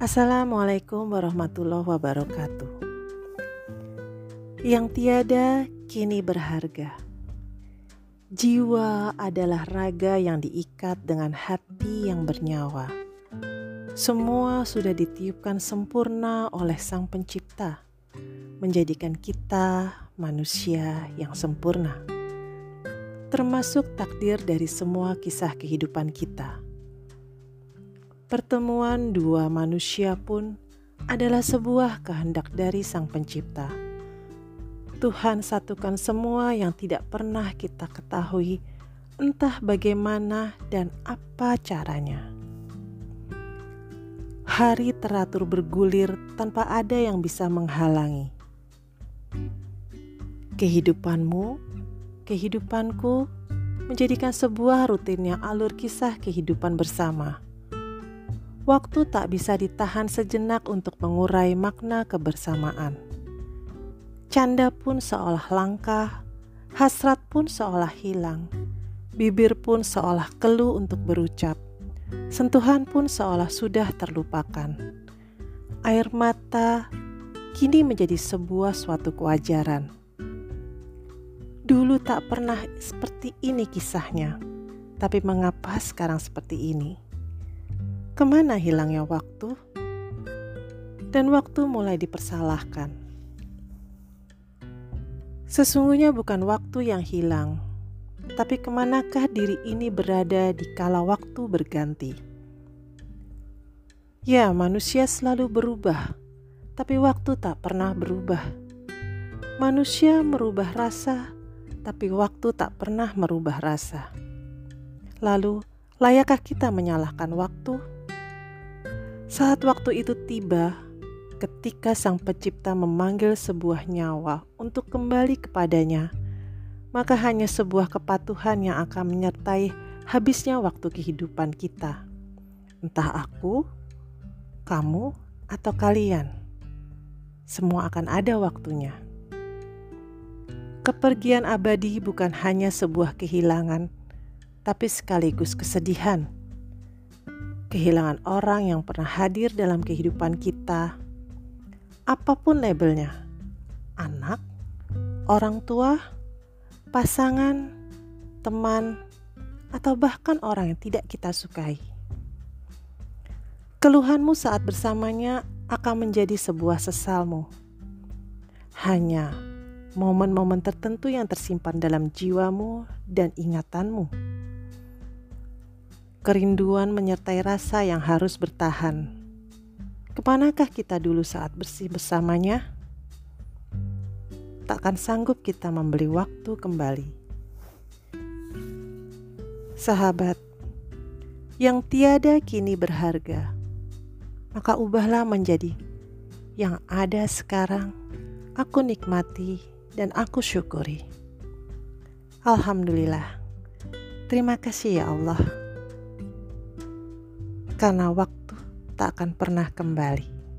Assalamualaikum warahmatullahi wabarakatuh. Yang tiada kini berharga. Jiwa adalah raga yang diikat dengan hati yang bernyawa. Semua sudah ditiupkan sempurna oleh Sang Pencipta, menjadikan kita manusia yang sempurna, termasuk takdir dari semua kisah kehidupan kita Pertemuan dua manusia pun adalah sebuah kehendak dari Sang Pencipta. Tuhan satukan semua yang tidak pernah kita ketahui, entah bagaimana dan apa caranya. Hari teratur bergulir tanpa ada yang bisa menghalangi. Kehidupanmu, kehidupanku menjadikan sebuah rutin yang alur kisah kehidupan bersama waktu tak bisa ditahan sejenak untuk mengurai makna kebersamaan. Canda pun seolah langka, hasrat pun seolah hilang, bibir pun seolah keluh untuk berucap, sentuhan pun seolah sudah terlupakan. Air mata kini menjadi sebuah suatu kewajaran. Dulu tak pernah seperti ini kisahnya, tapi mengapa sekarang seperti ini? Ke mana hilangnya waktu? Dan waktu mulai dipersalahkan. Sesungguhnya bukan waktu yang hilang, tapi ke manakah diri ini berada di kala waktu berganti? Ya, manusia selalu berubah, tapi waktu tak pernah berubah. Manusia merubah rasa, tapi waktu tak pernah merubah rasa. Lalu, layakkah kita menyalahkan waktu? Saat waktu itu tiba, ketika Sang Pencipta memanggil sebuah nyawa untuk kembali kepadanya, maka hanya sebuah kepatuhan yang akan menyertai habisnya waktu kehidupan kita. Entah aku, kamu, atau kalian, semua akan ada waktunya. Kepergian abadi bukan hanya sebuah kehilangan, tapi sekaligus kesedihan kehilangan orang yang pernah hadir dalam kehidupan kita, apa pun labelnya, anak, orang tua, pasangan, teman, atau bahkan orang yang tidak kita sukai. Keluhanmu saat bersamanya akan menjadi sebuah sesalmu. Hanya momen-momen tertentu yang tersimpan dalam jiwamu dan ingatanmu. Kerinduan menyertai rasa yang harus bertahan. Ke manakah kita dulu saat bersih bersamanya? Takkan sanggup kita membeli waktu kembali. Sahabat, yang tiada kini berharga, maka ubahlah menjadi yang ada sekarang, aku nikmati dan aku syukuri. Alhamdulillah. Terima kasih ya Allah karena waktu tak akan pernah kembali.